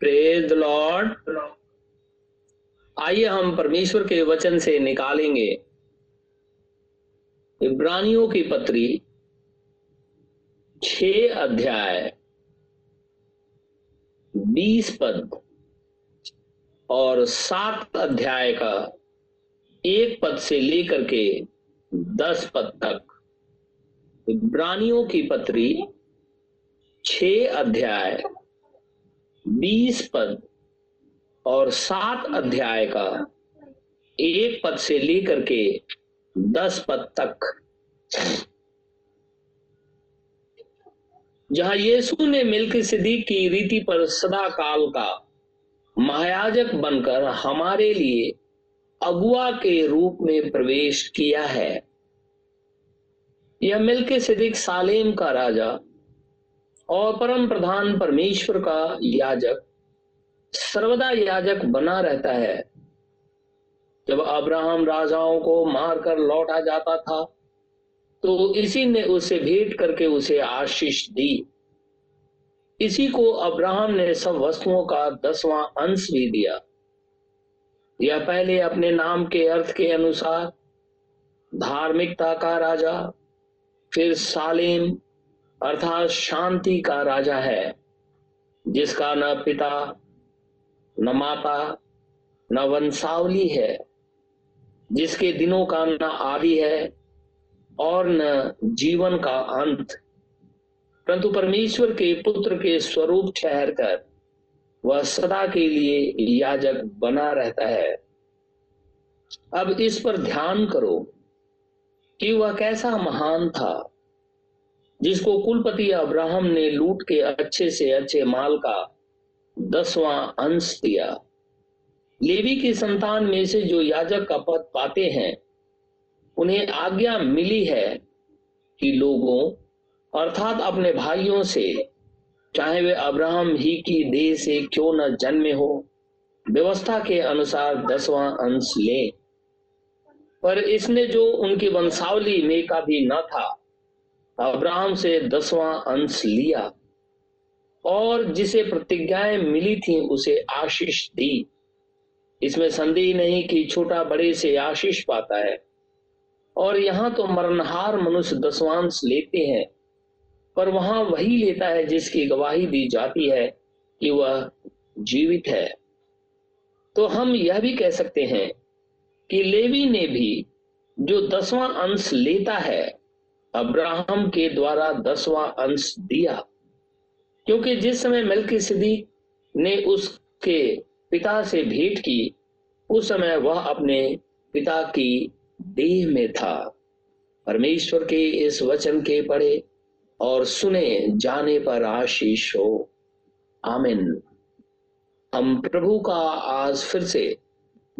Praise Lord आइए हम परमेश्वर के वचन से निकालेंगे। इब्रानियों की पत्री छ अध्याय, बीस पद और सात अध्याय का एक पद से लेकर के दस पद तक। इब्रानियों की पत्री छ अध्याय बीस पद और सात अध्याय का एक पद से लेकर के दस पद तक। जहाँ यीशु ने मिल्क सिद्दीक की रीति पर सदा काल का महायाजक बनकर हमारे लिए अगुआ के रूप में प्रवेश किया है। यह मिल्क सिद्दीक सालेम का राजा और परम प्रधान परमेश्वर का याजक सर्वदा याजक बना रहता है। जब अब्राहम राजाओं को मारकर लौटा जाता था तो इसी ने उसे भेंट करके उसे आशीष दी। इसी को अब्राहम ने सब वस्तुओं का दसवां अंश भी दिया। यह पहले अपने नाम के अर्थ के अनुसार धार्मिकता का राजा, फिर सालेम अर्थात शांति का राजा है, जिसका न पिता, न माता, न वंशावली है, जिसके दिनों का न आदि है और न जीवन का अंत। परंतु परमेश्वर के पुत्र के स्वरूप ठहर कर वह सदा के लिए याजक बना रहता है। अब इस पर ध्यान करो कि वह कैसा महान था। जिसको कुलपति अब्राहम ने लूट के अच्छे से अच्छे माल का दसवां अंश दिया। लेवी की संतान में से जो याजक का पद पाते हैं, उन्हें आज्ञा मिली है कि लोगों, अर्थात अपने भाइयों से, चाहे वे अब्राहम ही की देह से क्यों न जन्मे हो, व्यवस्था के अनुसार दसवां अंश ले। पर इसने जो उनकी वंशावली में का भी न था अब्राहम से दसवां अंश लिया और जिसे प्रतिज्ञाएँ मिली थी, उसे आशीष दी। इसमें संदेह नहीं कि छोटा बड़े से आशीष पाता है। और यहाँ तो मरणहार मनुष्य दसवांश लेते हैं, पर वहाँ वही लेता है जिसकी गवाही दी जाती है कि वह जीवित है। तो हम यह भी कह सकते हैं कि लेवी ने भी जो दसवां अंश लेता है अब्राहम के द्वारा दसवां अंश दिया। क्योंकि जिस समय मिल्की सिद्धि ने उसके पिता से भेंट की, उस समय वह अपने पिता की देह में था। परमेश्वर के इस वचन के पढ़े और सुने, जाने पर आशीष हो। आमिन। हम प्रभु का आज फिर से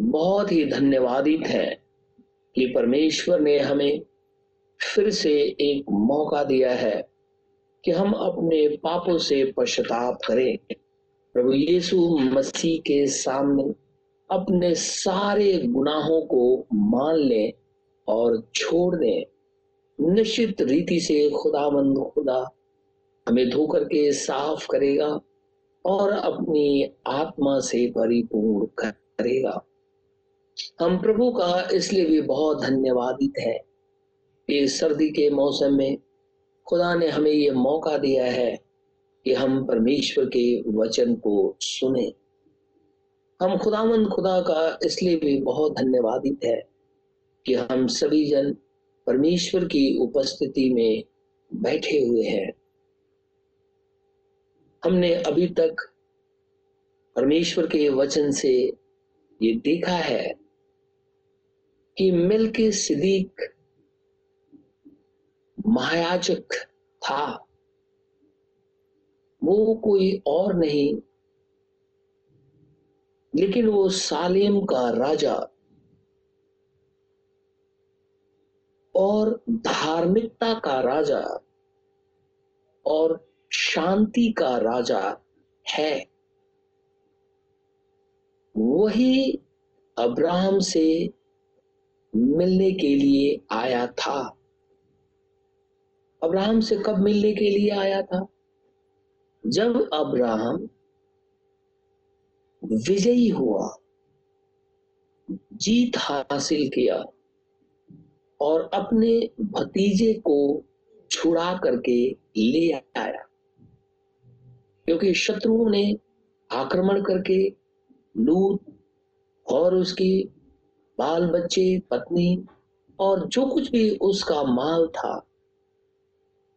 बहुत ही धन्यवादित है कि परमेश्वर ने हमें फिर से एक मौका दिया है कि हम अपने पापों से पश्चाताप करें। प्रभु यीशु मसीह के सामने अपने सारे गुनाहों को मान लें और छोड़ दें। निश्चित रीति से खुदाबंद खुदा हमें धोकर के साफ़ करेगा और अपनी आत्मा से परिपूर्ण करेगा। हम प्रभु का इसलिए भी बहुत धन्यवादित है। इस सर्दी के मौसम में खुदा ने हमें ये मौका दिया है कि हम परमेश्वर के वचन को सुने। हम खुदामंद खुदा का इसलिए भी बहुत धन्यवादित है कि हम सभी जन परमेश्वर की उपस्थिति में बैठे हुए हैं। हमने अभी तक परमेश्वर के वचन से ये देखा है कि मिल के सिद्दीक महायाजक था। वो कोई और नहीं, लेकिन वो सालेम का राजा और धार्मिकता का राजा और शांति का राजा है। वही अब्राहम से मिलने के लिए आया था। अब्राहम से कब मिलने के लिए आया था? जब अब्राहम विजयी हुआ, जीत हासिल किया और अपने भतीजे को छुड़ा करके ले आया। क्योंकि शत्रुओं ने आक्रमण करके लूट और उसकी बाल बच्चे, पत्नी और जो कुछ भी उसका माल था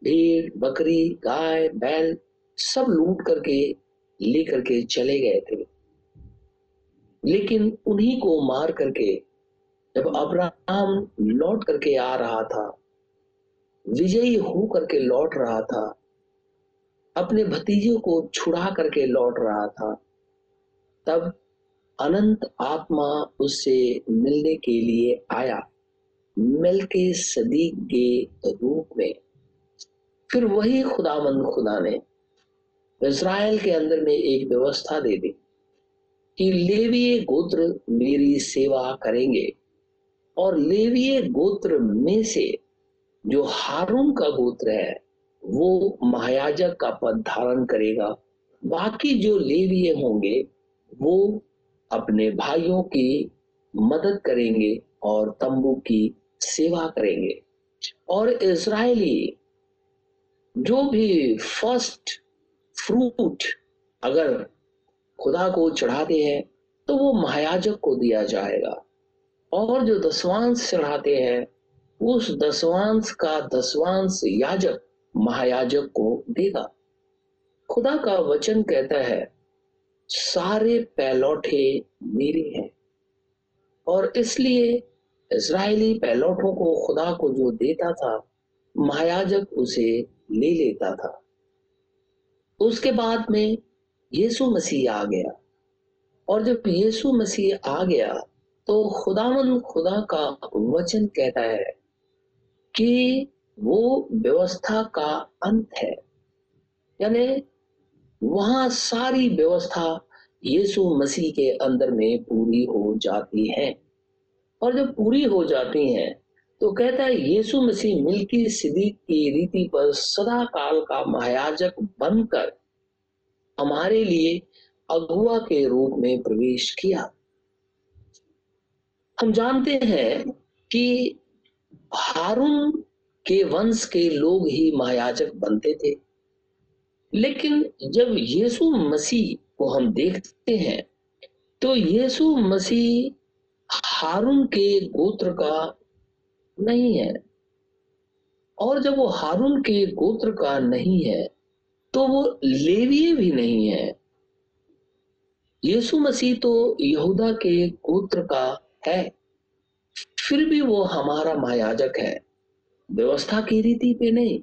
भेड़ बकरी, गाय, बैल सब लूट करके, लेकर के चले गए थे। लेकिन उन्हीं को मार करके, जब अब्राहम लौट करके आ रहा था, विजयी हो करके लौट रहा था, अपने भतीजे को छुड़ा करके लौट रहा था, तब अनंत आत्मा उससे मिलने के लिए आया मिल के सदीक के रूप में। फिर वही खुदामंद खुदा ने इसराइल के अंदर में एक व्यवस्था दे दी कि लेवीय गोत्र मेरी सेवा करेंगे और लेवीय गोत्र में से जो हारून का गोत्र है, वो महायाजक का पद धारण करेगा। बाकी जो लेवीय होंगे, वो अपने भाइयों की मदद करेंगे और तंबू की सेवा करेंगे। और इज़राइली जो भी फ़र्स्ट फ्रूट अगर खुदा को चढ़ाते हैं तो वो महायाजक को दिया जाएगा। और जो दसवांश चढ़ाते हैं, उस दसवांश का दसवांश याजक महायाजक को देगा। खुदा का वचन कहता है, सारे पैलौठे मेरे हैं। और इसलिए इसराइली पैलौठों को खुदा को जो देता था, महायाजक उसे ले लेता था। उसके बाद में यीशु मसीह आ गया। और जब यीशु मसीह आ गया तो खुदावन खुदा का वचन कहता है कि वो व्यवस्था का अंत है। यानी वहाँ सारी व्यवस्था यीशु मसीह के अंदर में पूरी हो जाती है। और जब पूरी हो जाती हैं तो कहता है, यीशु मसीह मिल्की सिद्धि की रीति पर सदा काल का महायाजक बनकर हमारे लिए अगुआ के रूप में प्रवेश किया। हम जानते हैं कि हारून के वंश के लोग ही महायाजक बनते थे। लेकिन जब यीशु मसीह को हम देखते हैं तो यीशु मसीह हारून के गोत्र का नहीं है। और जब वो हारून के गोत्र का नहीं है तो वो लेवीय भी नहीं है। यीशु मसीह तो यहूदा के गोत्र का है। फिर भी वो हमारा महायाजक है। व्यवस्था की रीति पे नहीं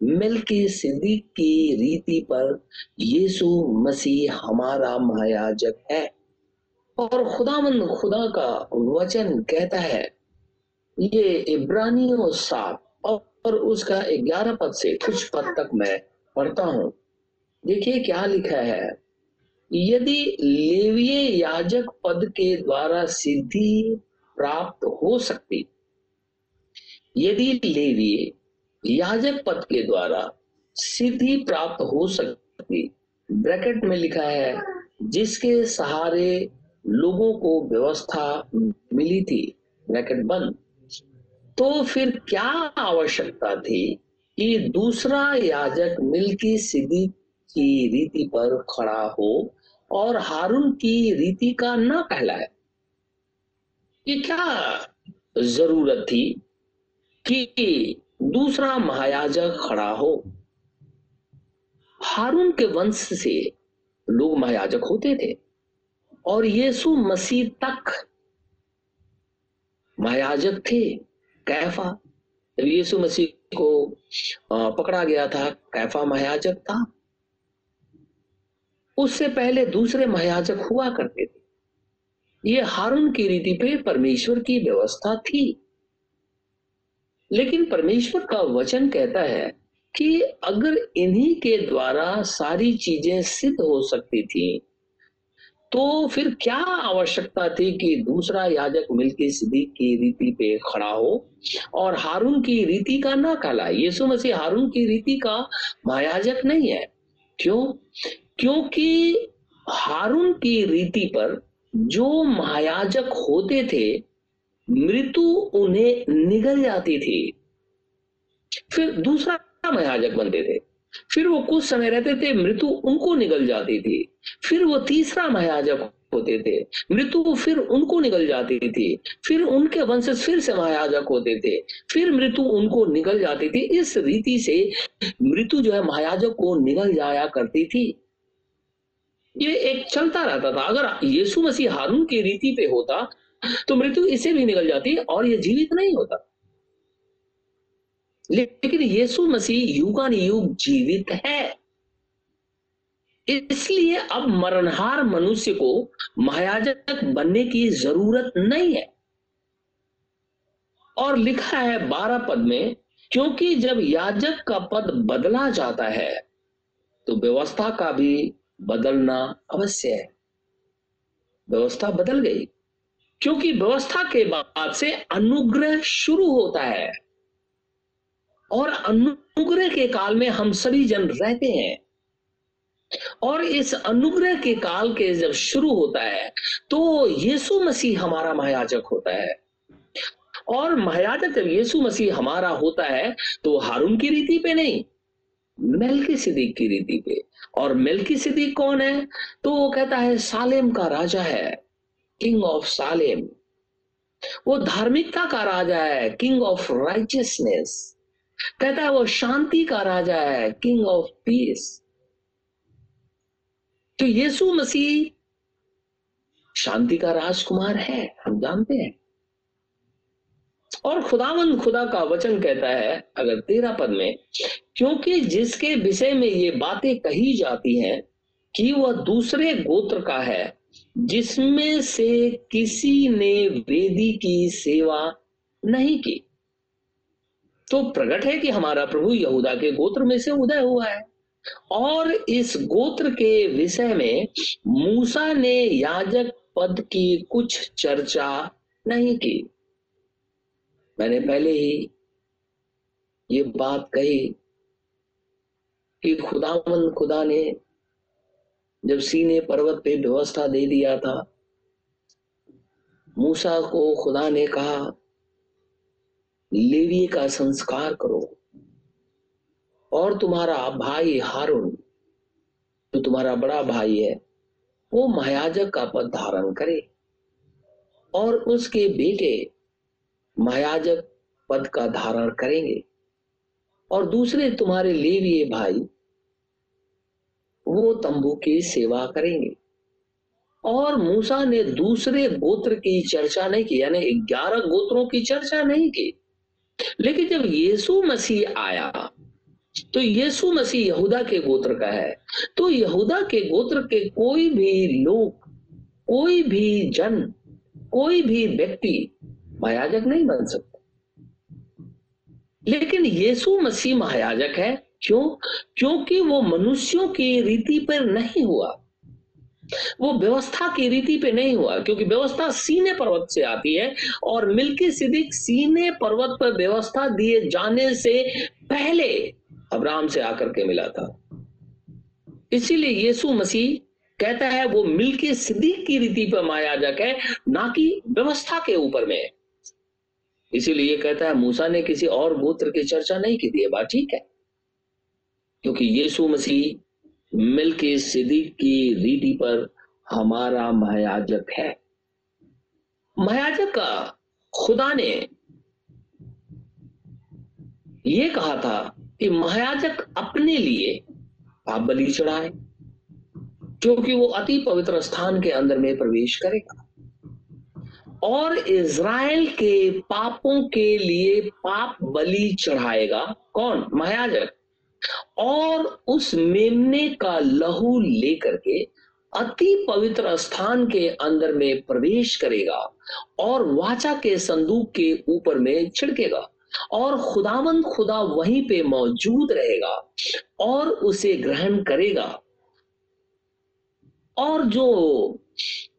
मिल की सिद्धि की रीति पर यीशु मसीह हमारा महायाजक है। और खुदामंद खुदा का वचन कहता है ये इब्रानियों सात और उसका ग्यारह पद से कुछ पद तक मैं पढ़ता हूँ। देखिए क्या लिखा है। यदि लेवीय याजक पद के द्वारा सिद्धि प्राप्त हो सकती, यदि लेवीय याजक पद के द्वारा सिद्धि प्राप्त हो सकती, ब्रैकेट में लिखा है, जिसके सहारे लोगों को व्यवस्था मिली थी, ब्रैकेट बंद। तो फिर क्या आवश्यकता थी कि दूसरा याजक मिल की सिद्धि की रीति पर खड़ा हो और हारून की रीति का ना कहलाए? ये क्या ज़रूरत थी कि दूसरा महायाजक खड़ा हो? हारून के वंश से लोग महायाजक होते थे और यीशु मसीह तक महायाजक थे। कैफा। यीशु मसीह को पकड़ा गया था, कैफा महायाजक था। उससे पहले दूसरे महायाजक हुआ करते थे। ये हारून की रीति पे परमेश्वर की व्यवस्था थी। लेकिन परमेश्वर का वचन कहता है कि अगर इन्हीं के द्वारा सारी चीज़ें सिद्ध हो सकती थी तो फिर क्या आवश्यकता थी कि दूसरा याजक मिलकर सिद्धि की रीति पे खड़ा हो और हारून की रीति का ना कहला यीशु मसीह हारून की रीति का महायाजक नहीं है। क्यों? क्योंकि हारून की रीति पर जो महायाजक होते थे, मृत्यु उन्हें निगल जाती थी। फिर दूसरा महायाजक बनते थे। फिर वो कुछ समय रहते थे, मृत्यु उनको निकल जाती थी। फिर वो तीसरा महायाजक होते थे, मृत्यु फिर उनको निकल जाती थी। फिर उनके वंशज फिर से महायाजक होते थे। फिर मृत्यु उनको निकल जाती थी। इस रीति से मृत्यु जो है महायाजक को निकल जाया करती थी। ये एक चलता रहता था। अगर यीशु मसीह हारून की रीति पे होता तो मृत्यु इसे भी निकल जाती और ये जीवित नहीं होता। लेकिन यीशु मसीह युगान युग जीवित है। इसलिए अब मरणहार मनुष्य को महायाजक बनने की ज़रूरत नहीं है। और लिखा है बारह पद में, क्योंकि जब याजक का पद बदला जाता है तो व्यवस्था का भी बदलना अवश्य है। व्यवस्था बदल गई, क्योंकि व्यवस्था के बाद से अनुग्रह शुरू होता है। और अनुग्रह के काल में हम सभी जन रहते हैं। और इस अनुग्रह के काल के जब शुरू होता है तो यीशु मसीह हमारा महायाजक होता है। और महायाजक जब यीशु मसीह हमारा होता है तो हारून की रीति पे नहीं मेलकी सिद्दीक की रीति पे। और मेलकी सिद्दीक कौन है? तो वो कहता है, सालेम का राजा है किंग ऑफ़ सालेम वो धार्मिकता का राजा है किंग ऑफ़ राइचियसनेस कहता है, वो शांति का राजा है किंग ऑफ़ पीस तो यीशु मसीह शांति का राजकुमार है, हम जानते हैं। और खुदावन खुदा का वचन कहता है, अगर तेरा पद में, क्योंकि जिसके विषय में ये बातें कही जाती हैं, कि वह दूसरे गोत्र का है, जिसमें से किसी ने वेदी की सेवा नहीं की। तो प्रकट है कि हमारा प्रभु यहूदा के गोत्र में से उदय हुआ है। और इस गोत्र के विषय में मूसा ने याजक पद की कुछ चर्चा नहीं की। मैंने पहले ही ये बात कही कि खुदावंद खुदा ने जब सीने पर्वत पे व्यवस्था दे दिया था, मूसा को खुदा ने कहा लेवी का संस्कार करो। और तुम्हारा भाई हारून, जो तुम्हारा बड़ा भाई है, वो महायाजक का पद धारण करे। और उसके बेटे महायाजक पद का धारण करेंगे। और दूसरे तुम्हारे लेविए भाई, वो तंबू की सेवा करेंगे। और मूसा ने दूसरे गोत्र की चर्चा नहीं की, यानी ग्यारह गोत्रों की चर्चा नहीं की। लेकिन जब यीशु मसीह आया तो यीशु मसीह यहूदा के गोत्र का है। तो यहूदा के गोत्र के कोई भी लोग, कोई भी जन, कोई भी व्यक्ति महायाजक नहीं बन सकता। लेकिन यीशु मसीह महायाजक है। क्यों? क्योंकि वो मनुष्यों की रीति पर नहीं हुआ। वो व्यवस्था की रीति पे नहीं हुआ, क्योंकि व्यवस्था सीने पर्वत से आती है और मिल्की सिद्दीक सीने पर्वत पर व्यवस्था दिए जाने से पहले अब्राहम से आकर के मिला था। इसीलिए यीशु मसीह कहता है, वो मिल्की सिद्दीक की रीति पर मायाजक है, ना कि व्यवस्था के ऊपर में। इसीलिए कहता है, मूसा ने किसी और गोत्र की चर्चा नहीं की थी बात ठीक है। क्योंकि यीशु मसीह मिल के सिद्दीक की रीति पर हमारा महायाजक है। महायाजक का खुदा ने यह कहा था कि महायाजक अपने लिए पाप बलि चढ़ाए, क्योंकि वो अति पवित्र स्थान के अंदर में प्रवेश करेगा। और इज़राइल के पापों के लिए पाप बलि चढ़ाएगा कौन? महायाजक। और उस मेमने का लहू लेकर के अति पवित्र स्थान के अंदर में प्रवेश करेगा और वाचा के संदूक के ऊपर में छिड़केगा और खुदावंद खुदा वहीं पे मौजूद रहेगा और उसे ग्रहण करेगा। और जो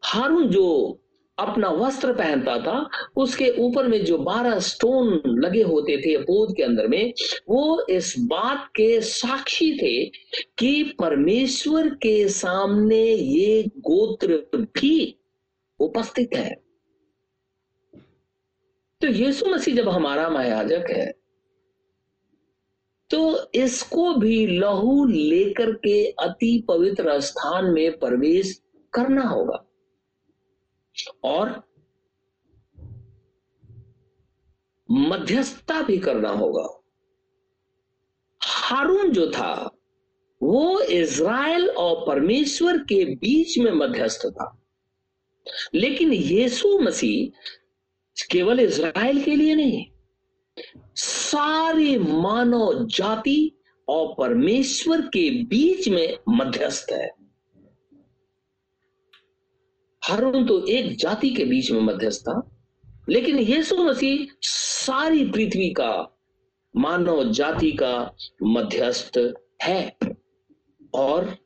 हारून जो अपना वस्त्र पहनता था, उसके ऊपर में जो बारह स्टोन लगे होते थे पोद के अंदर में, वो इस बात के साक्षी थे कि परमेश्वर के सामने ये गोत्र भी उपस्थित है। तो यीशु मसीह जब हमारा महायाजक है तो इसको भी लहू लेकर के अति पवित्र स्थान में प्रवेश करना होगा। और मध्यस्थता भी करना होगा। हारून जो था, वो इज़राइल और परमेश्वर के बीच में मध्यस्थ था। लेकिन यीशु मसीह केवल इज़राइल के लिए नहीं, सारी मानव जाति और परमेश्वर के बीच में मध्यस्थ है। हारून तो एक जाति के बीच में मध्यस्थ था। लेकिन यीशु मसीह सारी पृथ्वी का, मानव जाति का मध्यस्थ है। और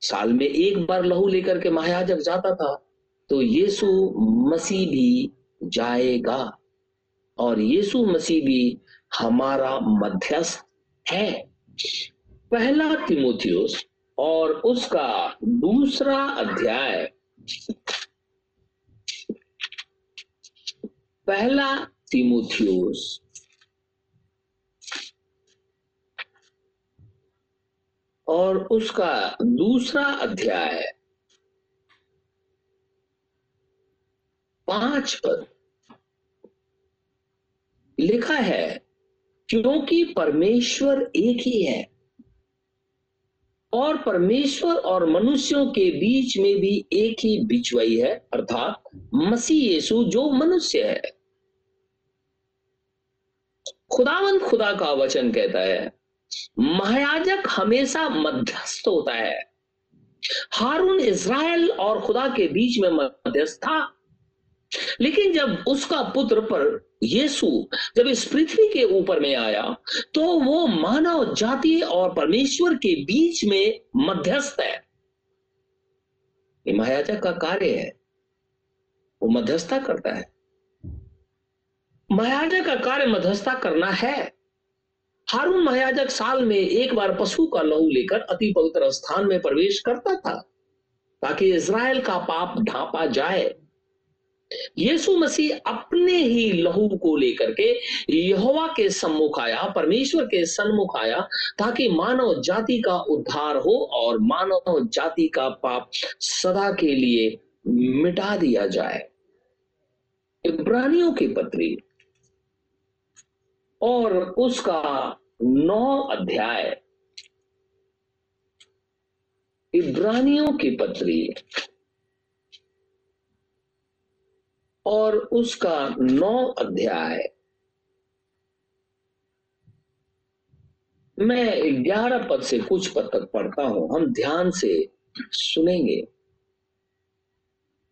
साल में एक बार लहू लेकर के महायाजक जाता था तो यीशु मसीह भी जाएगा। और यीशु मसीह भी हमारा मध्यस्थ है। पहला तिमोथियस और उसका दूसरा अध्याय पहला तिमोथियस। और उसका दूसरा अध्याय पाँच पद। लिखा है, क्योंकि परमेश्वर एक ही है। और परमेश्वर और मनुष्यों के बीच में भी एक ही बिचवई है, अर्थात मसीह यीशु, जो मनुष्य है। खुदावंत खुदा का वचन कहता है, महायाजक हमेशा मध्यस्थ होता है। हारून इज़राइल और खुदा के बीच में मध्यस्थ था लेकिन जब उसका पुत्र पर यीशु जब इस पृथ्वी के ऊपर में आया तो वो मानव जाति और परमेश्वर के बीच में मध्यस्थ है। ये महायाजक का कार्य है। वो मध्यस्थता करता है। महायाजक का कार्य मध्यस्थता करना है। हारून महायाजक साल में एक बार पशु का लहू लेकर अति पवित्र स्थान में प्रवेश करता था, ताकि इज़राइल का पाप ढांपा जाए। यीशु मसीह अपने ही लहू को लेकर के यहोवा के सम्मुख आया, परमेश्वर के सन्मुख आया, ताकि मानव जाति का उद्धार हो और मानव जाति का पाप सदा के लिए मिटा दिया जाए। इब्रानियों की पत्री और उसका नौ अध्याय। इब्रानियों की पत्री और उसका नौ अध्याय। मैं ग्यारह पद से कुछ पद तक पढ़ता हूँ, हम ध्यान से सुनेंगे।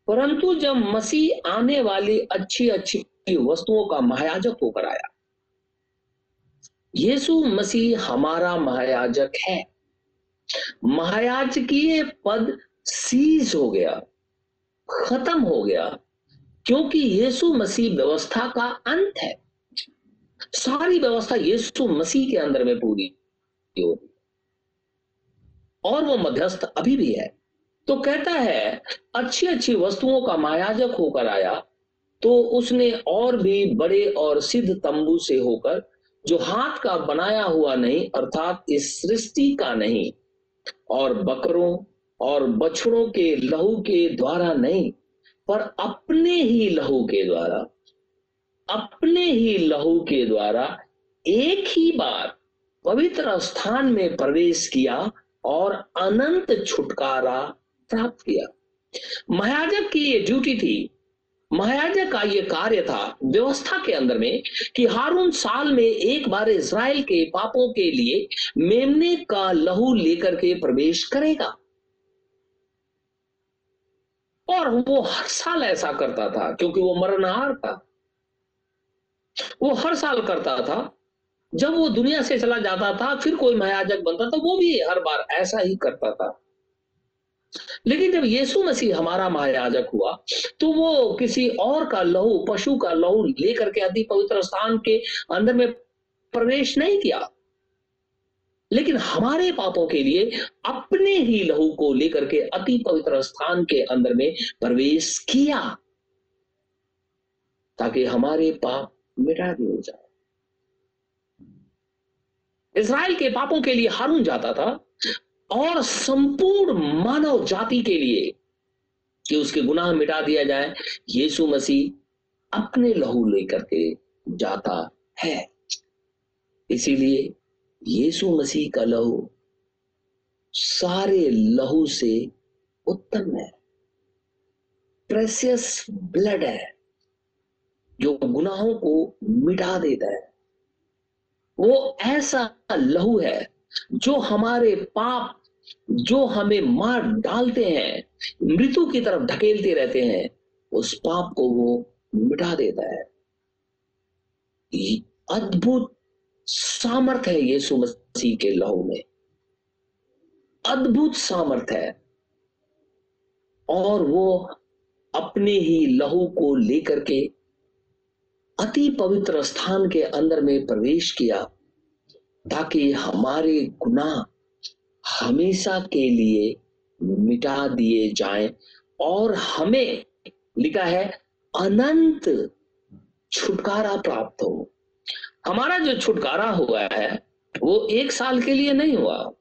परंतु जब मसीह आने वाली अच्छी अच्छी वस्तुओं का महायाजक होकर आया, यीशु मसीह हमारा महायाजक है। महायाजकीय पद सीज हो गया, खत्म हो गया। क्योंकि यीशु मसीह व्यवस्था का अंत है। सारी व्यवस्था यीशु मसीह के अंदर में पूरी होती और वो मध्यस्थ अभी भी है। तो कहता है अच्छी अच्छी वस्तुओं का मायाजक होकर आया तो उसने और भी बड़े और सिद्ध तंबू से होकर, जो हाथ का बनाया हुआ नहीं, अर्थात इस सृष्टि का नहीं, और बकरों और बछड़ों के लहू के द्वारा नहीं पर अपने ही लहू के द्वारा, अपने ही लहू के द्वारा एक ही बार पवित्र स्थान में प्रवेश किया और अनंत छुटकारा प्राप्त किया। महायाजक की ये ड्यूटी थी, महायाजक का ये कार्य था व्यवस्था के अंदर में कि हारून साल में एक बार इज़राइल के पापों के लिए मेमने का लहू लेकर के प्रवेश करेगा। और वो हर साल ऐसा करता था, क्योंकि वो मरणहार था। वो हर साल करता था। जब वो दुनिया से चला जाता था, फिर कोई महायाजक बनता था, वो भी हर बार ऐसा ही करता था। लेकिन जब यीशु मसीह हमारा महायाजक हुआ तो वो किसी और का लहू, पशु का लहू लेकर के अति पवित्र स्थान के अंदर में प्रवेश नहीं किया। लेकिन हमारे पापों के लिए अपने ही लहू को लेकर के अति पवित्र स्थान के अंदर में प्रवेश किया, ताकि हमारे पाप मिटा दिए जाए। इसराइल के पापों के लिए हारून जाता था और संपूर्ण मानव जाति के लिए कि उसके गुनाह मिटा दिया जाए, यीशु मसीह अपने लहू लेकर के जाता है। इसीलिए यीशु मसीह का लहू सारे लहू से उत्तम है। प्रेसियस ब्लड है, जो गुनाहों को मिटा देता है। वो ऐसा लहू है जो हमारे पाप, जो हमें मार डालते हैं, मृत्यु की तरफ़ ढकेलते रहते हैं, उस पाप को वो मिटा देता है। अद्भुत सामर्थ है यीशु मसीह के लहू में। अद्भुत सामर्थ है। और वो अपने ही लहू को लेकर के अति पवित्र स्थान के अंदर में प्रवेश किया, ताकि हमारे गुनाह हमेशा के लिए मिटा दिए जाएँ। और हमें, लिखा है, अनंत छुटकारा प्राप्त हो। हमारा जो छुटकारा हुआ है, वो एक साल के लिए नहीं हुआ।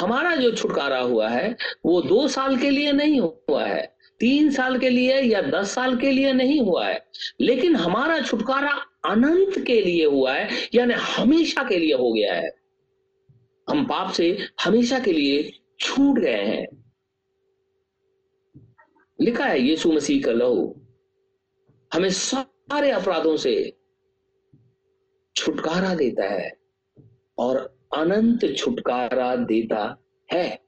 हमारा जो छुटकारा हुआ है, वो दो साल के लिए नहीं हुआ है, तीन साल के लिए या दस साल के लिए नहीं हुआ है। लेकिन हमारा छुटकारा अनंत के लिए हुआ है, यानी हमेशा के लिए हो गया है। हम पाप से हमेशा के लिए छूट गए हैं। लिखा है, यीशु मसीह का लहू हमें सारे अपराधों से छुटकारा देता है और अनंत छुटकारा देता है।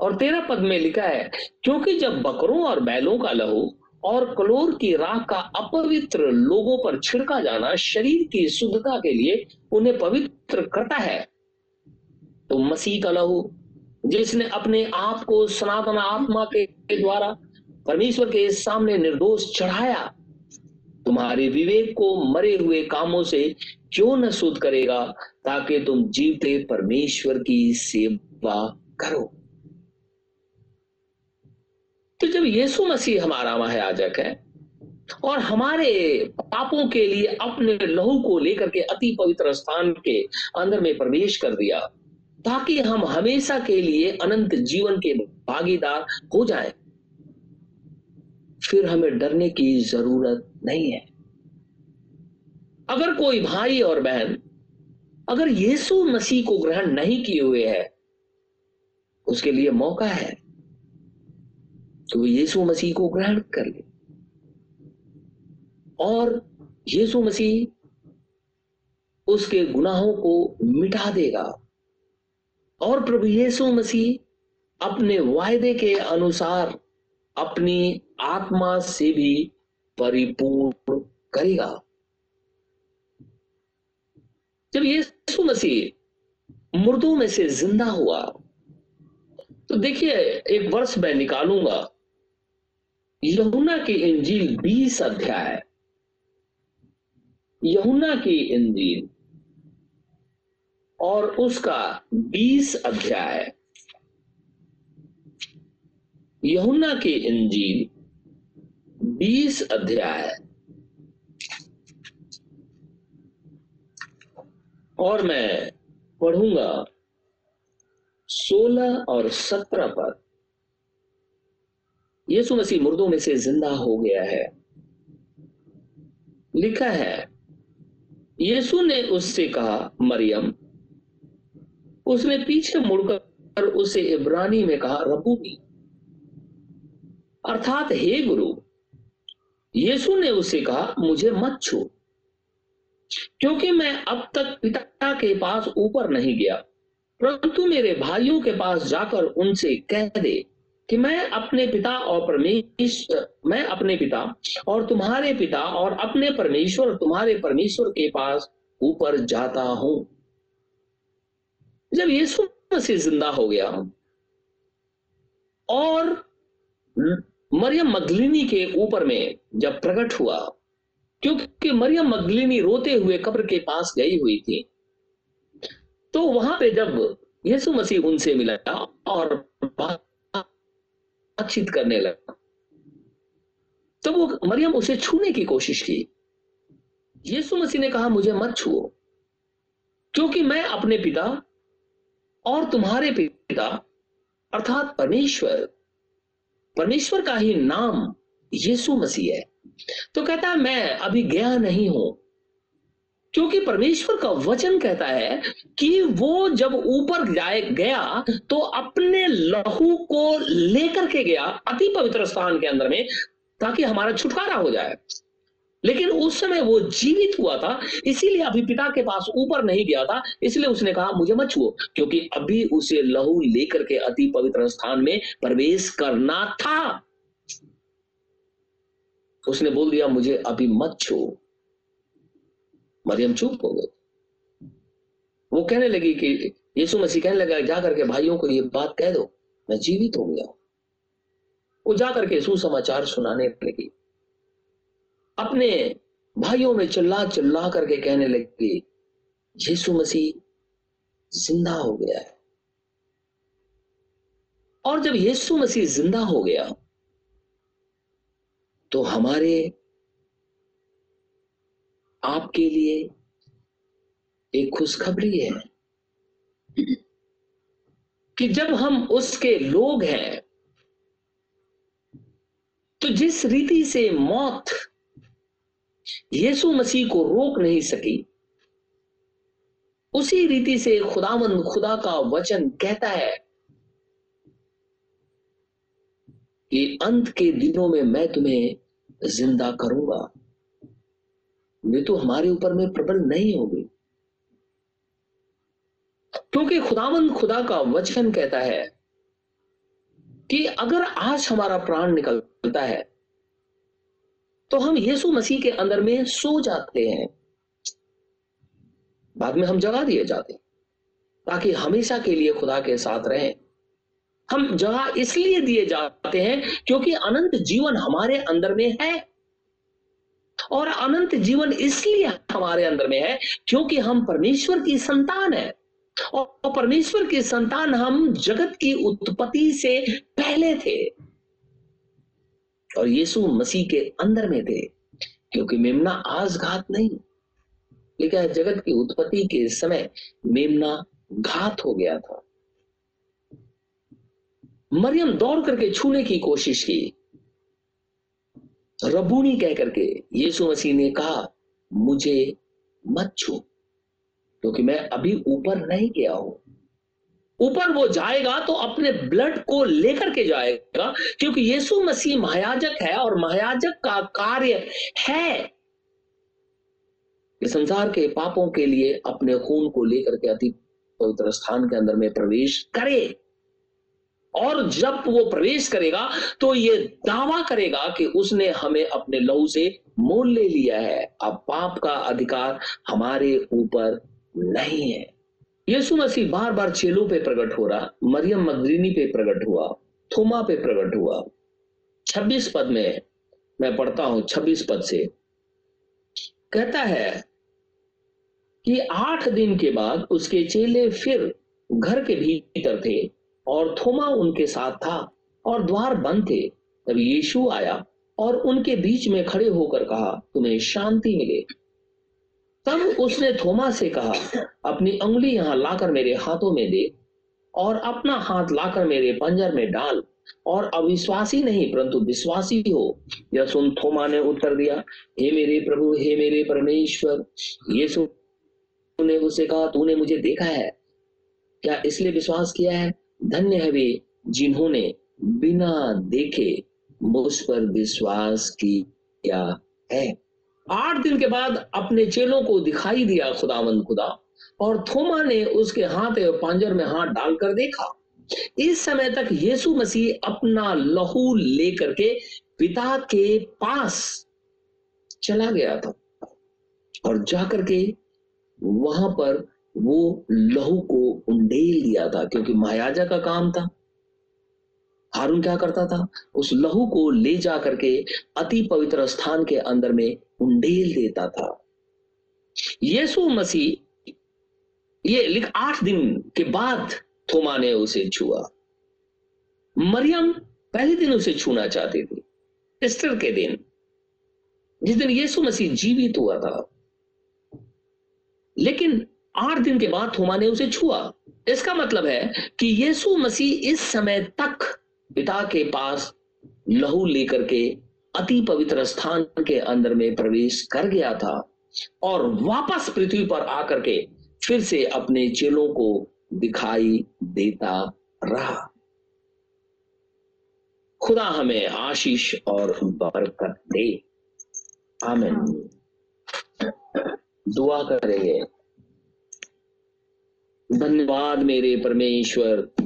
और तेरा पद में लिखा है, क्योंकि जब बकरों और बैलों का लहू और कलोर की राख का अपवित्र लोगों पर छिड़का जाना शरीर की शुद्धता के लिए उन्हें पवित्र करता है तो मसीह का लहू, जिसने अपने आप को सनातन आत्मा के द्वारा परमेश्वर के सामने निर्दोष चढ़ाया तुम्हारे विवेक को मरे हुए कामों से क्यों न शुद्ध करेगा ताकि तुम जीवते परमेश्वर की सेवा करो। तो जब यीशु मसीह हमारा महायाजक है और हमारे पापों के लिए अपने लहू को लेकर के अति पवित्र स्थान के अंदर में प्रवेश कर दिया ताकि हम हमेशा के लिए अनंत जीवन के भागीदार हो जाएँ, फिर हमें डरने की ज़रूरत नहीं है। अगर कोई भाई और बहन अगर यीशु मसीह को ग्रहण नहीं किए हुए है, उसके लिए मौका है तो यीशु मसीह को ग्रहण कर ले। और यीशु मसीह उसके गुनाहों को मिटा देगा। और प्रभु यीशु मसीह अपने वायदे के अनुसार अपनी आत्मा से भी परिपूर्ण करेगा। जब यीशु मसीह मुर्दों में से ज़िंदा हुआ तो देखिए, एक वर्ष मैं निकालूँगा। यहुना की इंजील बीस अध्याय यहुना की इंजील और उसका बीस अध्याय यहुना की इंजील बीस अध्याय। और मैं पढ़ूँगा सोलह और सत्रह पर। यीशु मसीह मुर्दों में से ज़िंदा हो गया है। लिखा है, यीशु ने उससे कहा, मरियम, उसने पीछे मुड़कर उसे इब्रानी में कहा रबूनी अर्थात हे गुरु यीशु ने उसे कहा, मुझे मत छू, क्योंकि मैं अब तक पिता के पास ऊपर नहीं गया। परंतु मेरे भाइयों के पास जाकर उनसे कह दे कि मैं अपने पिता और परमेश्वर मैं अपने पिता और तुम्हारे पिता और अपने परमेश्वर, तुम्हारे परमेश्वर के पास ऊपर जाता हूँ। जब यीशु मसीह ज़िंदा हो गया और मरियम मगलिनी के ऊपर में जब प्रकट हुआ, क्योंकि मरियम मगलिनी रोते हुए कब्र के पास गई हुई थी तो वहाँ पे जब यीशु मसीह उनसे मिला और बातचीत करने लगा तो वो मरियम उसे छूने की कोशिश की। यीशु मसीह ने कहा, मुझे मत छुओ, क्योंकि मैं अपने पिता और तुम्हारे पिता, अर्थात परमेश्वर परमेश्वर का ही नाम यीशु मसीह है। तो कहता है, मैं अभी गया नहीं हूँ। क्योंकि परमेश्वर का वचन कहता है कि वो जब ऊपर जाए, गया तो अपने लहू को लेकर के गया, अति पवित्र स्थान के अंदर में, ताकि हमारा छुटकारा हो जाए। लेकिन उस समय वो जीवित हुआ था, इसीलिए अभी पिता के पास ऊपर नहीं गया था, इसलिए उसने कहा, मुझे मत छुओ, क्योंकि अभी उसे लहू लेकर के अति पवित्र स्थान में प्रवेश करना था। उसने बोल दिया, मुझे अभी मत छू मरियम चुप हो गई वो कहने लगी कि यीशु मसीह कहने लगा जा करके भाइयों को ये बात कह दो, मैं जीवित हो गया वो जा करके सुसमाचार सुनाने लगी। अपने भाइयों में चिल्ला चिल्ला करके कहने लगे, यीशु मसीह, ज़िंदा हो गया है। और जब यीशु मसीह ज़िंदा हो गया तो हमारे आपके लिए एक खुशखबरी है कि जब हम उसके लोग हैं तो जिस रीति से मौत यीशु मसीह को रोक नहीं सकी। उसी रीति से खुदावंद खुदा का वचन कहता है कि अंत के दिनों में मैं तुम्हें ज़िंदा करूँगा। तो हमारे ऊपर में प्रबल नहीं होगी। क्योंकि खुदावंद खुदा का वचन कहता है कि अगर आज हमारा प्राण निकलता है तो हम यीशु मसीह के अंदर में सो जाते हैं। बाद में हम जगा दिए जाते हैं, ताकि हमेशा के लिए खुदा के साथ रहें। हम जगह इसलिए दिए जाते हैं क्योंकि अनंत जीवन हमारे अंदर में है। और अनंत जीवन इसलिए हमारे अंदर में है क्योंकि हम परमेश्वर की संतान है। और परमेश्वर की संतान हम जगत की उत्पत्ति से पहले थे। और यीशु मसीह के अंदर में थे, क्योंकि मेमना आज घात नहीं। लेकिन जगत की उत्पत्ति के समय मेमना घात हो गया था। मरियम दौड़ करके छूने की कोशिश की। रबूनी कह करके यीशु मसीह ने कहा, मुझे मत छू, क्योंकि मैं अभी ऊपर नहीं गया हूँ। ऊपर वो जाएगा तो अपने ब्लड को लेकर के जाएगा, क्योंकि यीशु मसीह महायाजक है और महायाजक का कार्य है कि संसार के पापों के लिए अपने खून को लेकर के अति पवित्र स्थान के अंदर में प्रवेश करे। और जब वो प्रवेश करेगा तो ये दावा करेगा कि उसने हमें अपने लहू से मोल ले लिया है। अब पाप का अधिकार हमारे ऊपर नहीं है। यीशु मसीह बार बार चेलों पे प्रकट हो रहा, मरियम मगदीनी पे प्रकट हुआ, थोमा पे प्रकट हुआ। छब्बीस पद में मैं पढ़ता हूँ, छब्बीस पद से। कहता है कि आठ दिन के बाद उसके चेले फिर घर के भीतर थे और थोमा उनके साथ था और द्वार बंद थे। तब यीशु आया और उनके बीच में खड़े होकर कहा, तुम्हें शांति मिले। तब उसने थोमा से कहा, अपनी उंगली यहाँ लाकर मेरे हाथों में दे और अपना हाथ लाकर मेरे पंजर में डाल। और अविश्वासी नहीं, परंतु विश्वासी हो। यह सुन थोमा ने उत्तर दिया, हे मेरे प्रभु, हे मेरे परमेश्वर यीशु ने उसे कहा, तूने मुझे देखा है। क्या इसलिए विश्वास किया है? धन्य है वे जिन्होंने बिना देखे मुझ पर विश्वास किया है। आठ दिन के बाद अपने चेलों को दिखाई दिया खुदावंद खुदा, और थोमा ने उसके हाथ पांजर में हाथ डालकर देखा। इस समय तक यीशु मसीह अपना लहू लेकर के पिता के पास चला गया था, और जाकर के वहाँ पर वो लहू को उंडेल दिया था, क्योंकि महायाजा का काम था। हारून क्या करता था? उस लहू को ले जा करके अति पवित्र स्थान के अंदर में उंडेल देता था। यीशु मसीह, ये लिख आठ दिन के बाद थोमा ने उसे छुआ। मरियम पहले दिन उसे छूना चाहती थी, ईस्टर के दिन। जिस दिन यीशु मसीह जीवित हुआ था। लेकिन आठ दिन के बाद थोमा ने उसे छुआ। इसका मतलब है कि यीशु मसीह इस समय तक पिता के पास लहू लेकर के अति पवित्र स्थान के अंदर में प्रवेश कर गया था और वापस पृथ्वी पर आकर के फिर से अपने चेलों को दिखाई देता रहा। खुदा हमें आशीष और बरकत दे। आमिन। दुआ करेंगे धन्यवाद मेरे परमेश्वर।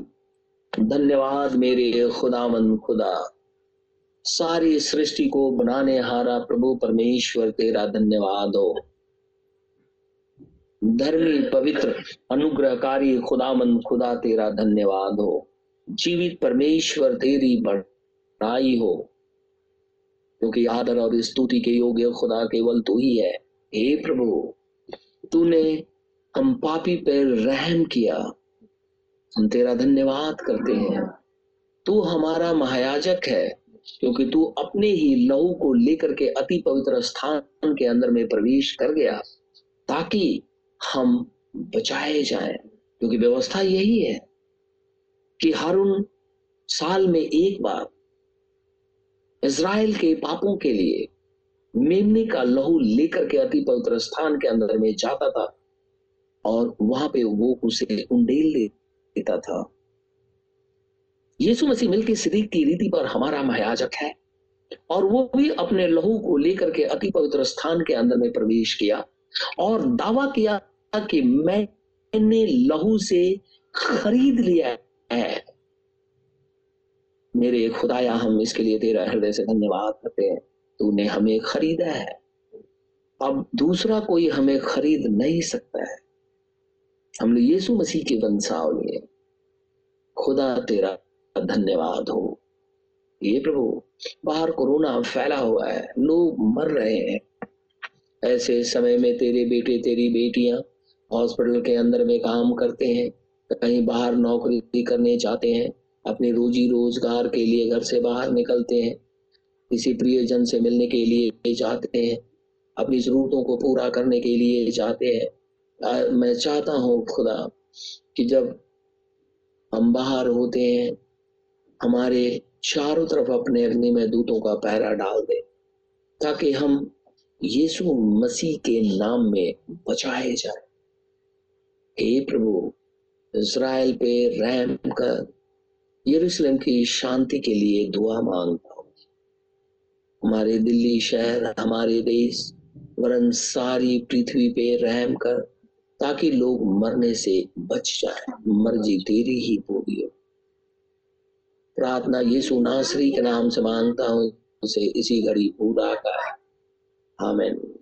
धन्यवाद मेरे खुदावन खुदा। सारी सृष्टि को बनाने हारा प्रभु परमेश्वर, तेरा धन्यवाद हो। धर्मी, पवित्र, अनुग्रहकारी खुदामंद खुदा, तेरा धन्यवाद हो। जीवित परमेश्वर, तेरी बड़ाई हो। क्योंकि आदर और स्तुति के योग्य खुदा केवल तू ही है। हे प्रभु, तूने हम पापी पर रहम किया। हम तेरा धन्यवाद करते हैं। तू हमारा महायाजक है, क्योंकि तू अपने ही लहू को लेकर के अति पवित्र स्थान के अंदर में प्रवेश कर गया, ताकि हम बचाए जाएँ। क्योंकि व्यवस्था यही है कि हारून साल में एक बार इज़राइल के पापों के लिए मेमने का लहू लेकर के अति पवित्र स्थान के अंदर में जाता था, और वहाँ पे वो उसे उंडेल देता था। यीशु मसीह मिलके सिद्दीक की रीति पर हमारा महायाजक है और वो भी अपने लहू को लेकर के अति पवित्र स्थान के अंदर में प्रवेश किया और दावा किया कि मैंने लहू से खरीद लिया है। मेरे खुदाया, हम इसके लिए तेरा हृदय से धन्यवाद करते हैं। तूने हमें खरीदा है। अब दूसरा कोई हमें खरीद नहीं सकता है। हम लोग यीशु मसीह के वंशावली है खुदा तेरा धन्यवाद हो। ये प्रभु, बाहर कोरोना फैला हुआ है, लोग मर रहे हैं। ऐसे समय में तेरे बेटे, तेरी बेटियाँ हॉस्पिटल के अंदर में काम करते हैं, कहीं बाहर नौकरी करने जाते हैं, अपने रोजी रोज़गार के लिए घर से बाहर निकलते हैं, किसी प्रियजन से मिलने के लिए जाते हैं, अपनी जरूरतों को पूरा करने के लिए जाते हैं। मैं चाहता हूँ खुदा कि जब हम बाहर होते हैं, हमारे चारों तरफ़ अपने अग्नि में दूतों का पहरा डाल दे, ताकि हम यीशु मसीह के नाम में बचाए जाए। हे प्रभु इसराइल पे रहम कर, यरूशलेम की शांति के लिए दुआ माँगता हूँ। हमारे दिल्ली शहर, हमारे देश, वरन सारी पृथ्वी पे रहम कर ताकि लोग मरने से बच जाए। मर्ज़ी तेरी ही पूरी हो। प्रार्थना ये नासरी के नाम से मानता हूँ। उसे इसी घड़ी पूरा का आमेन।